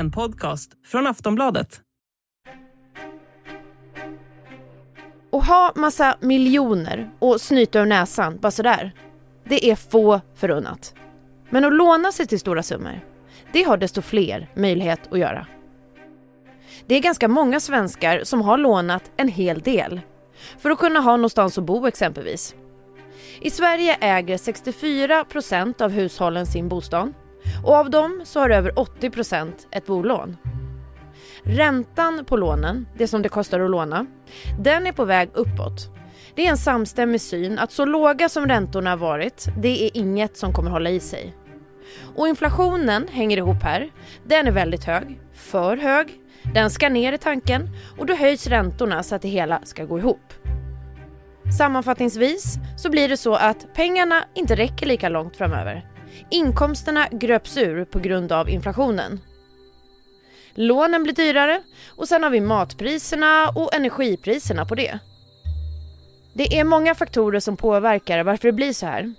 En podcast från Aftonbladet. Och ha massa miljoner och snyta ur näsan bara sådär. Det är få förunnat. Men att låna sig till stora summor, det har desto fler möjlighet att göra. Det är ganska många svenskar som har lånat en hel del. För att kunna ha någonstans att bo exempelvis. I Sverige äger 64 procent av hushållen sin bostad och av dem så har över 80 procent ett bolån. Räntan på lånen, det som det kostar att låna, den är på väg uppåt. Det är en samstämmig syn att så låga som räntorna har varit, det är inget som kommer hålla i sig. Och inflationen hänger ihop här. Den är väldigt hög, för hög. Den ska ner i tanken och då höjs räntorna så att det hela ska gå ihop. Sammanfattningsvis så blir det så att pengarna inte räcker lika långt framöver. Inkomsterna gröps ur på grund av inflationen. Lånen blir dyrare och sen har vi matpriserna och energipriserna på det. Det är många faktorer som påverkar varför det blir så här.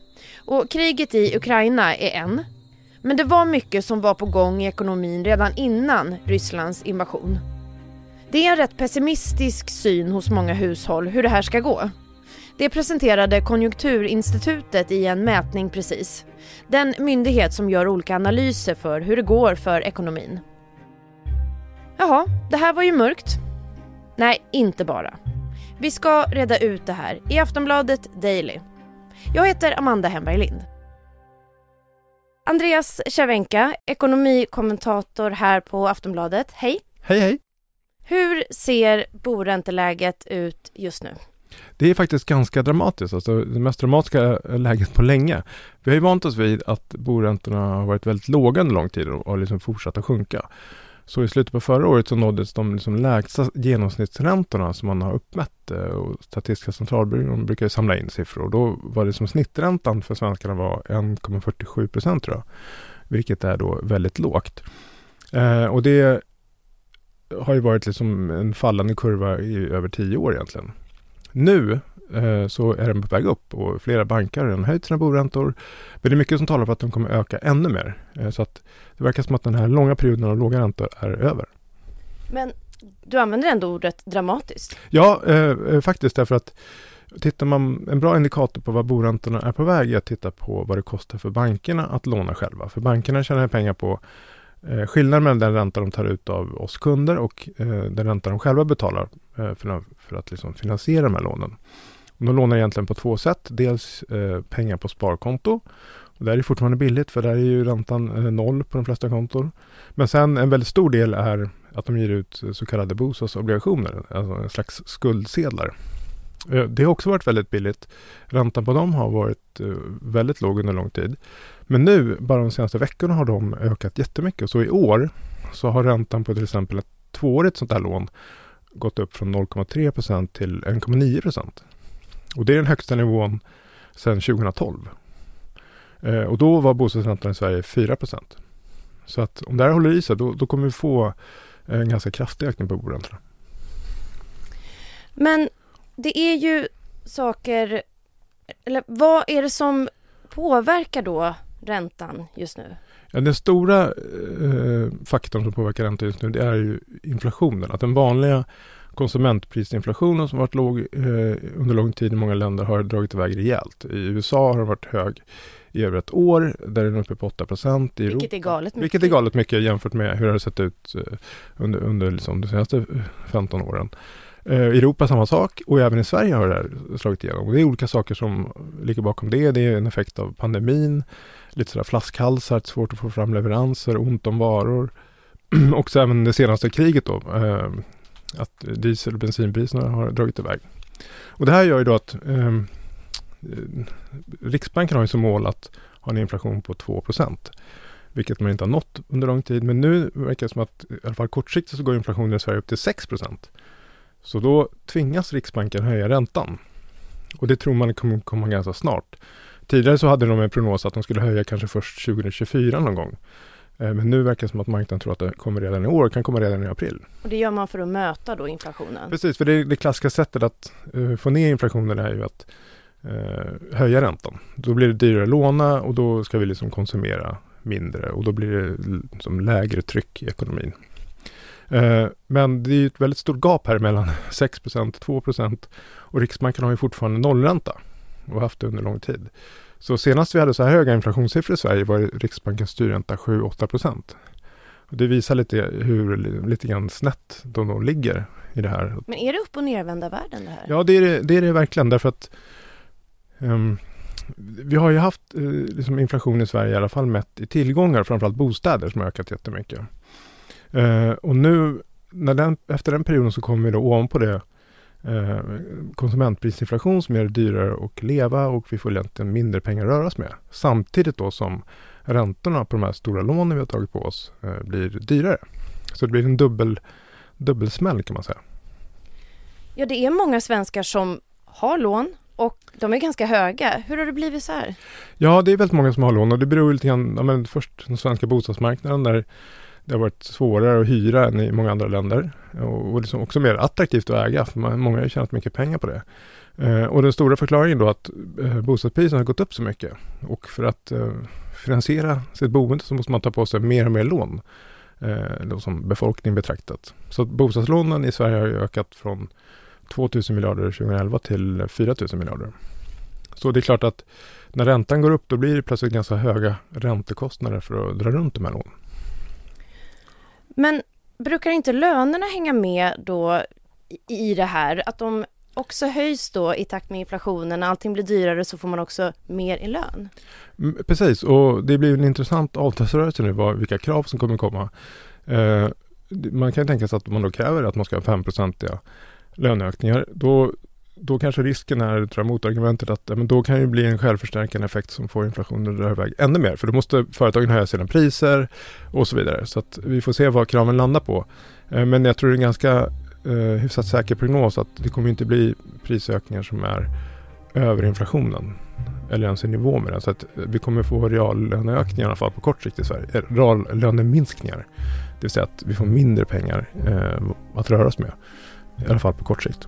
Och kriget i Ukraina är en. Men det var mycket som var på gång i ekonomin redan innan Rysslands invasion. Det är en rätt pessimistisk syn hos många hushåll hur det här ska gå. Det presenterade Konjunkturinstitutet i en mätning precis. Den myndighet som gör olika analyser för hur det går för ekonomin. Jaha, det här var ju mörkt. Nej, inte bara. Vi ska reda ut det här i Aftonbladet Daily. Jag heter Amanda Hemberg Lind. Andreas Cervenka, ekonomikommentator här på Aftonbladet. Hej! Hej hej! Hur ser boränteläget ut just nu? Det är faktiskt ganska dramatiskt, alltså det mest dramatiska läget på länge. Vi har ju vant oss vid att boräntorna har varit väldigt låga under lång tid och har liksom fortsatt att sjunka. Så i slutet på förra året så nåddes de liksom lägsta genomsnittsräntorna som man har uppmätt. Eh, och Statistiska centralbyrån brukar samla in siffror. Och då var det som snitträntan för svenskarna var 1,47 procent tror jag. Vilket är då väldigt lågt. Eh, och det har ju varit liksom en fallande kurva i över tio år egentligen. Nu eh, så är den på väg upp och flera banker har redan höjt sina boräntor. Men det är mycket som talar för att de kommer öka ännu mer. Eh, så att det verkar som att den här långa perioden av låga räntor är över. Men du använder ändå ordet dramatiskt. Ja, eh, faktiskt därför att Tittar man, en bra indikator på vad boräntorna är på väg är att titta på vad det kostar för bankerna att låna själva. För bankerna tjänar pengar på eh, skillnaden mellan den ränta de tar ut av oss kunder och eh, den ränta de själva betalar eh, för, för, att liksom finansiera de här lånen. Och de lånar egentligen på två sätt. Dels eh, pengar på sparkonto. Och där är det fortfarande billigt för där är ju räntan eh, noll på de flesta kontor. Men sen en väldigt stor del är att de ger ut eh, så kallade bostadsobligationer, alltså en slags skuldsedlar. Eh, det har också varit väldigt billigt. Räntan på dem har varit eh, väldigt låg under lång tid. Men nu, bara de senaste veckorna, har de ökat jättemycket. Så i år så har räntan på till exempel ett tvåårigt sånt här lån gått upp från 0,3 procent till 1,9 procent. Och det är den högsta nivån sedan 2012. Eh, och då var bostadsräntan i Sverige 4 procent. Så att om det här håller i sig, då, då kommer vi få en ganska kraftig ökning på boräntorna. Men det är ju saker, eller vad är det som påverkar då räntan just nu? Ja, den stora eh, faktorn som påverkar räntan just nu det är ju inflationen. Att den vanliga konsumentprisinflationen som varit låg eh, under lång tid i många länder har dragit iväg rejält. I USA har den varit hög i över ett år, där är den uppe på 8 procent. Vilket är galet mycket. Vilket är galet mycket jämfört med hur det har sett ut eh, under, under liksom de senaste 15 åren. I Europa samma sak och även i Sverige har det här slagit igenom. Det är olika saker som ligger bakom det. Det är en effekt av pandemin, lite sådär flaskhalsar, svårt att få fram leveranser, ont om varor. och även det senaste kriget då, eh, att diesel och bensinpriserna har dragit iväg. Och det här gör ju då att eh, Riksbanken har ju som mål att ha en inflation på 2% vilket man inte har nått under lång tid. Men nu verkar det som att i alla fall kortsiktigt så går inflationen i Sverige upp till 6 så då tvingas Riksbanken höja räntan. Och det tror man kommer komma ganska snart. Tidigare så hade de en prognos att de skulle höja kanske först 2024 någon gång. Eh, men nu verkar det som att marknaden tror att det kommer redan i år, kan komma redan i april. Och det gör man för att möta då inflationen? Precis, för det, det klassiska sättet att uh, få ner inflationen är ju att uh, höja räntan. Då blir det dyrare att låna och då ska vi liksom konsumera mindre och då blir det som lägre tryck i ekonomin. Eh, men det är ett väldigt stort gap här mellan 6% 2% och Riksbanken har ju fortfarande nollränta och haft det under lång tid. Så senast vi hade så här höga inflationssiffror i Sverige var Riksbankens styrränta 7-8% Det visar lite hur lite grann snett de, de ligger i det här. Men är det upp och nervända världen det här? Ja, det är det, det, är det verkligen därför att um, vi har ju haft uh, liksom inflation i Sverige i alla fall mätt i tillgångar, framförallt bostäder som har ökat jättemycket. Uh, och nu när den, efter den perioden så kommer vi då ovanpå det uh, konsumentprisinflation som gör det dyrare att leva och vi får egentligen mindre pengar att röra oss med. Samtidigt då som räntorna på de här stora lånen vi har tagit på oss blir dyrare. Så det blir en dubbel dubbelsmäll kan man säga. Ja, det är många svenskar som har lån och de är ganska höga. Hur har det blivit så här? Ja, det är väldigt många som har lån och det beror lite grann, ja, men först den svenska bostadsmarknaden där det har varit svårare att hyra än i många andra länder och, och liksom också mer attraktivt att äga för man, många har tjänat mycket pengar på det. Eh, och den stora förklaringen då att eh, bostadspriserna har gått upp så mycket och för att eh, finansiera sitt boende så måste man ta på sig mer och mer lån eh, som befolkning betraktat. Så bostadslånen i Sverige har ökat från 2 000 miljarder 2011 till 4 000 miljarder. Så det är klart att när räntan går upp då blir det plötsligt ganska höga räntekostnader för att dra runt de här lånen. Men brukar inte lönerna hänga med då i det här? Att de också höjs då i takt med inflationen. När allting blir dyrare så får man också mer i lön. Mm, precis, och det blir en intressant avtalsrörelse nu, vad, vilka krav som kommer komma. Eh, man kan tänka sig att man då kräver att man ska ha 5-procentiga löneökningar. Då, då kanske risken är, tror jag, motargumentet att men då kan det bli en självförstärkande effekt som får inflationen att dra iväg ännu mer. För då måste företagen höja sina priser och så vidare. Så att vi får se vad kraven landar på. Eh, men jag tror det är en ganska eh, hyfsat säker prognos att det kommer inte bli prisökningar som är över inflationen eller ens i nivå med den. Så att eh, vi kommer få reallöneökningar i alla fall på kort sikt i Sverige. Eh, reallöneminskningar. Det vill säga att vi får mindre pengar eh, att röra oss med. I alla fall på kort sikt.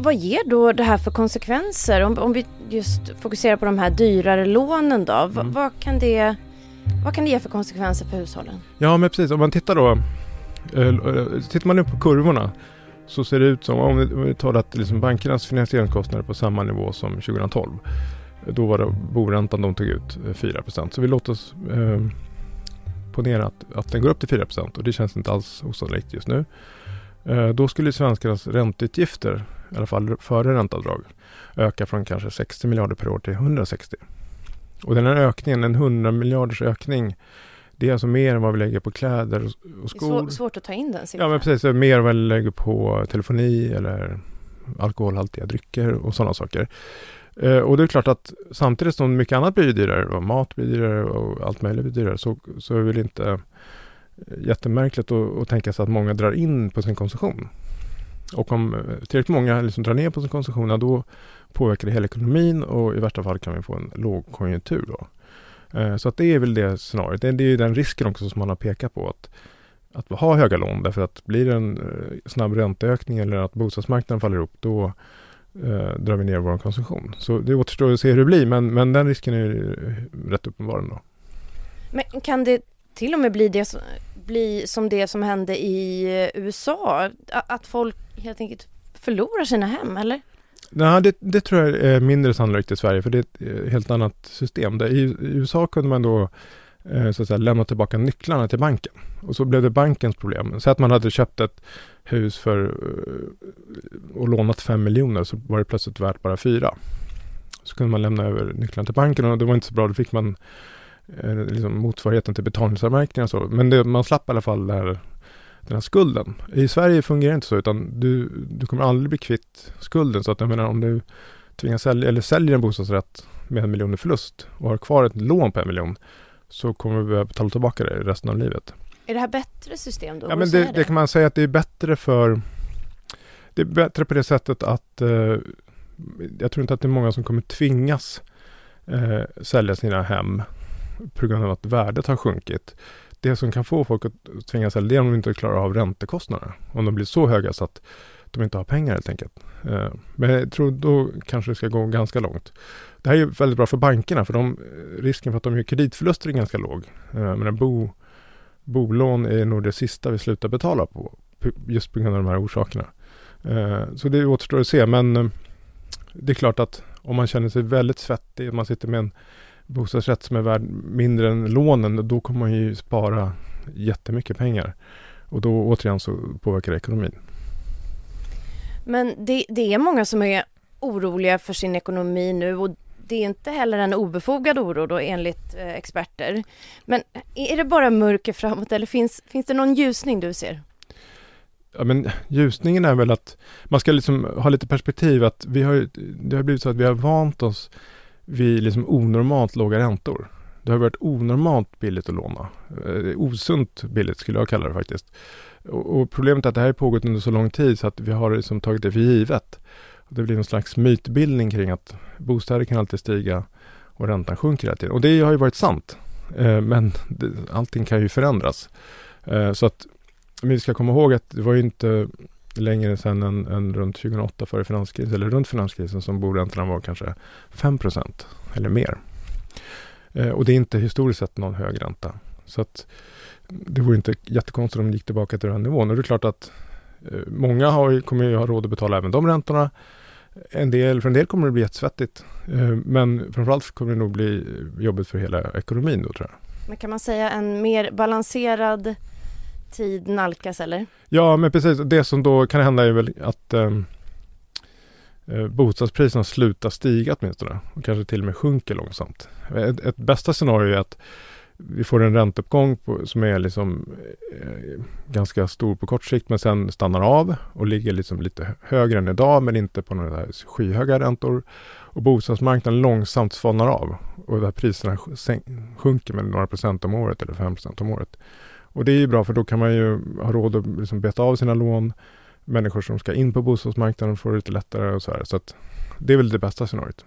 Vad ger då det här för konsekvenser? Om, om vi just fokuserar på de här dyrare lånen då. Mm. Vad, kan det, vad kan det ge för konsekvenser för hushållen? Ja, men precis. Om man tittar då. Eh, tittar man nu på kurvorna så ser det ut som, om vi, om vi tar att liksom bankernas finansieringskostnader på samma nivå som 2012. Då var det boräntan de tog ut 4 eh, Så vi låter oss eh, ponera att, att den går upp till 4% och det känns inte alls osannolikt just nu. Eh, då skulle svenskarnas ränteutgifter, i alla fall före ränteavdrag, öka från kanske 60 miljarder per år till 160. Och den här ökningen, en 100 miljarders ökning, det är alltså mer än vad vi lägger på kläder och skor. Det är svårt att ta in den siffran. Ja, men precis. Mer än vad vi lägger på telefoni eller alkoholhaltiga drycker och sådana saker. Eh, och det är klart att samtidigt som mycket annat blir dyrare, och mat blir dyrare och allt möjligt blir dyrare, så, så väl inte jättemärkligt att, att tänka sig att många drar in på sin konsumtion. Och om eh, tillräckligt många liksom drar ner på sin konsumtion, då påverkar det hela ekonomin och i värsta fall kan vi få en lågkonjunktur. Då. Eh, så att det är väl det scenariot. Det är den risken också som man har pekat på. att att ha höga lån därför att blir det en eh, snabb ränteökning eller att bostadsmarknaden faller upp då eh, drar vi ner vår konsumtion. Så det återstår att se hur det blir men, men den risken är rätt uppenbar ändå. Men kan det till och med bli det bli som det som hände i eh, USA? Att folk helt enkelt förlorar sina hem, eller? Nej, det, det, tror jag är mindre sannolikt i Sverige, för det är ett eh, helt annat system. Där I, USA kunde man då eh, så att säga, lämna tillbaka nycklarna till banken. Och så blev det bankens problem. Så att man hade köpt ett hus för och lånat 5 miljoner så var det plötsligt värt bara 4. Så kunde man lämna över nycklarna till banken och det var inte så bra. Då fick man liksom motsvarigheten till betalningsanmärkningar och så. Men det, man slapp i alla fall det här, den här skulden. I Sverige fungerar det inte så utan du, du kommer aldrig bli kvitt skulden. Så att jag menar om du tvingas sälja eller säljer en bostadsrätt med en miljon i förlust och har kvar ett lån på en miljon så kommer du behöva betala tillbaka det resten av livet. Är det här bättre system då? Ja, men det, det, det, kan man säga att det är bättre för Det är bättre på det sättet att eh, Jag tror inte att det är många som kommer tvingas eh, sälja sina hem på grund av att värdet har sjunkit. Det som kan få folk att tvingas sälja det är om de inte klarar av räntekostnaderna. Om de blir så höga så att de inte har pengar helt enkelt. Eh, men jag tror då kanske det ska gå ganska långt. Det här är väldigt bra för bankerna för de, eh, risken för att de gör kreditförluster är ganska låg. Eh, men bo, bolån är nog det sista vi slutar betala på just på grund av de här orsakerna. Så det återstår att se men det är klart att om man känner sig väldigt svettig, man sitter med en bostadsrätt som är värd mindre än lånen, då kommer man ju spara jättemycket pengar. Och då återigen så påverkar det ekonomin. Men det, det är många som är oroliga för sin ekonomi nu och det är inte heller en obefogad oro då enligt eh, experter. Men är det bara mörker framåt eller finns, finns det någon ljusning du ser? Ja men ljusningen är väl att man ska liksom ha lite perspektiv att vi har, det har blivit så att vi har vant oss vid liksom onormalt låga räntor. Det har varit onormalt billigt att låna. Eh, osunt billigt skulle jag kalla det faktiskt. Och, och problemet är att det här har pågått under så lång tid så att vi har liksom tagit det för givet. Det blir någon slags mytbildning kring att bostäder kan alltid stiga och räntan sjunker hela tiden. Och det har ju varit sant. Eh, men det, allting kan ju förändras. Eh, så att vi ska komma ihåg att det var ju inte längre sedan än, än runt 2008 före finanskrisen, eller runt finanskrisen som boräntorna var kanske 5% eller mer. Eh, och det är inte historiskt sett någon hög ränta. Så att det vore inte jättekonstigt om de gick tillbaka till den nivån. Och det är klart att eh, många har, kommer ju ha råd att betala även de räntorna. En del, för en del kommer det bli jättesvettigt. Eh, men framförallt kommer det nog bli jobbigt för hela ekonomin då tror jag. Men kan man säga en mer balanserad tid nalkas eller? Ja men precis, det som då kan hända är väl att ehm, eh, bostadspriserna slutar stiga åtminstone och kanske till och med sjunker långsamt. Ett, ett bästa scenario är att vi får en ränteuppgång på, som är liksom eh, ganska stor på kort sikt men sen stannar av och ligger liksom lite högre än idag men inte på några skyhöga räntor. Och bostadsmarknaden långsamt svalnar av och där priserna sjunker med några procent om året eller 5 procent om året. Och det är ju bra för då kan man ju ha råd att liksom beta av sina lån. Människor som ska in på bostadsmarknaden får det lite lättare och så här. Så att det är väl det bästa scenariot.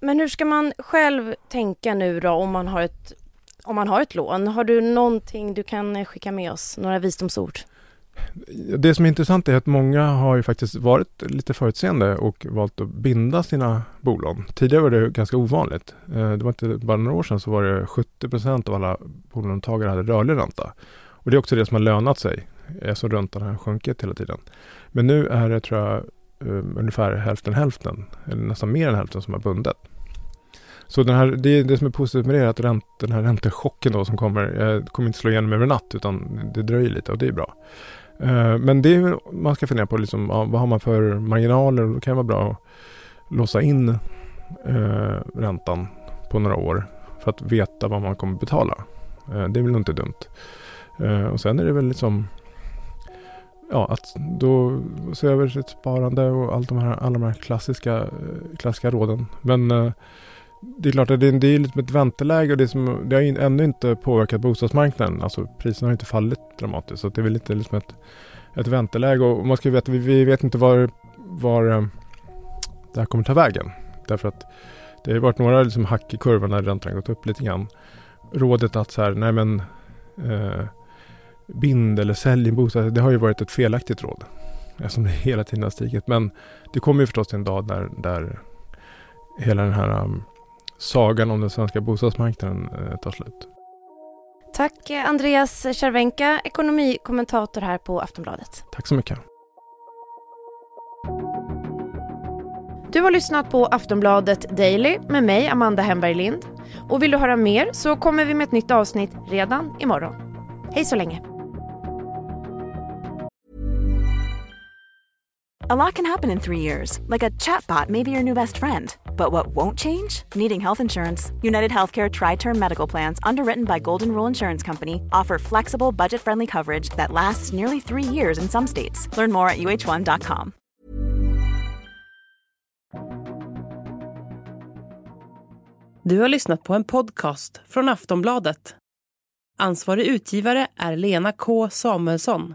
Men hur ska man själv tänka nu då om man har ett, om man har ett lån? Har du någonting du kan skicka med oss? Några visdomsord? Det som är intressant är att många har ju faktiskt varit lite förutseende och valt att binda sina bolån. Tidigare var det ganska ovanligt. Eh, det var inte bara några år sedan så var det 70% av alla bolånetagare hade rörlig ränta. Och det är också det som har lönat sig eh, eftersom räntan har sjunkit hela tiden. Men nu är det tror jag eh, ungefär hälften hälften, eller nästan mer än hälften som har bundet. Så den här, det, det som är positivt med det är att ränt, den här räntechocken då som kommer, kommer inte slå igenom över natt utan det dröjer lite och det är bra. Eh, men det är, man ska fundera på liksom, ja, vad har man för marginaler och då kan det vara bra att låsa in eh, räntan på några år för att veta vad man kommer betala. Eh, det är väl inte dumt. Eh, och sen är det väl liksom ja, att då se över sitt sparande och allt de här, alla de här klassiska, eh, klassiska råden. Men eh, det är klart att det, det är lite ett vänteläge och det, som, det har ännu inte påverkat bostadsmarknaden. Alltså priserna har inte fallit dramatiskt. Så det är väl lite liksom ett, ett vänteläge och man ska veta, vi, vi vet inte var, var eh, det här kommer ta vägen. Därför att det har varit några liksom hack i kurvan när räntan gått upp lite grann. Rådet att så här, nej men eh, bind eller sälj en bostad. Det har ju varit ett felaktigt råd. Eftersom det hela tiden har stigit. Men det kommer ju förstås en dag där, där hela den här um, sagan om den svenska bostadsmarknaden uh, tar slut. Tack Andreas Cervenka, ekonomikommentator här på Aftonbladet. Tack så mycket. Du har lyssnat på Aftonbladet Daily med mig, Amanda Hemberg Lind. Och vill du höra mer så kommer vi med ett nytt avsnitt redan imorgon. Hej så länge! A lot can happen in three years, like a chatbot may be your new best friend. But what won't change? Needing health insurance. United Healthcare Tri Term Medical Plans, underwritten by Golden Rule Insurance Company, offer flexible, budget friendly coverage that lasts nearly three years in some states. Learn more at uh1.com. Du har lyssnat på en podcast från Aftonbladet. Ansvarig utgivare är Lena K Samuelsson.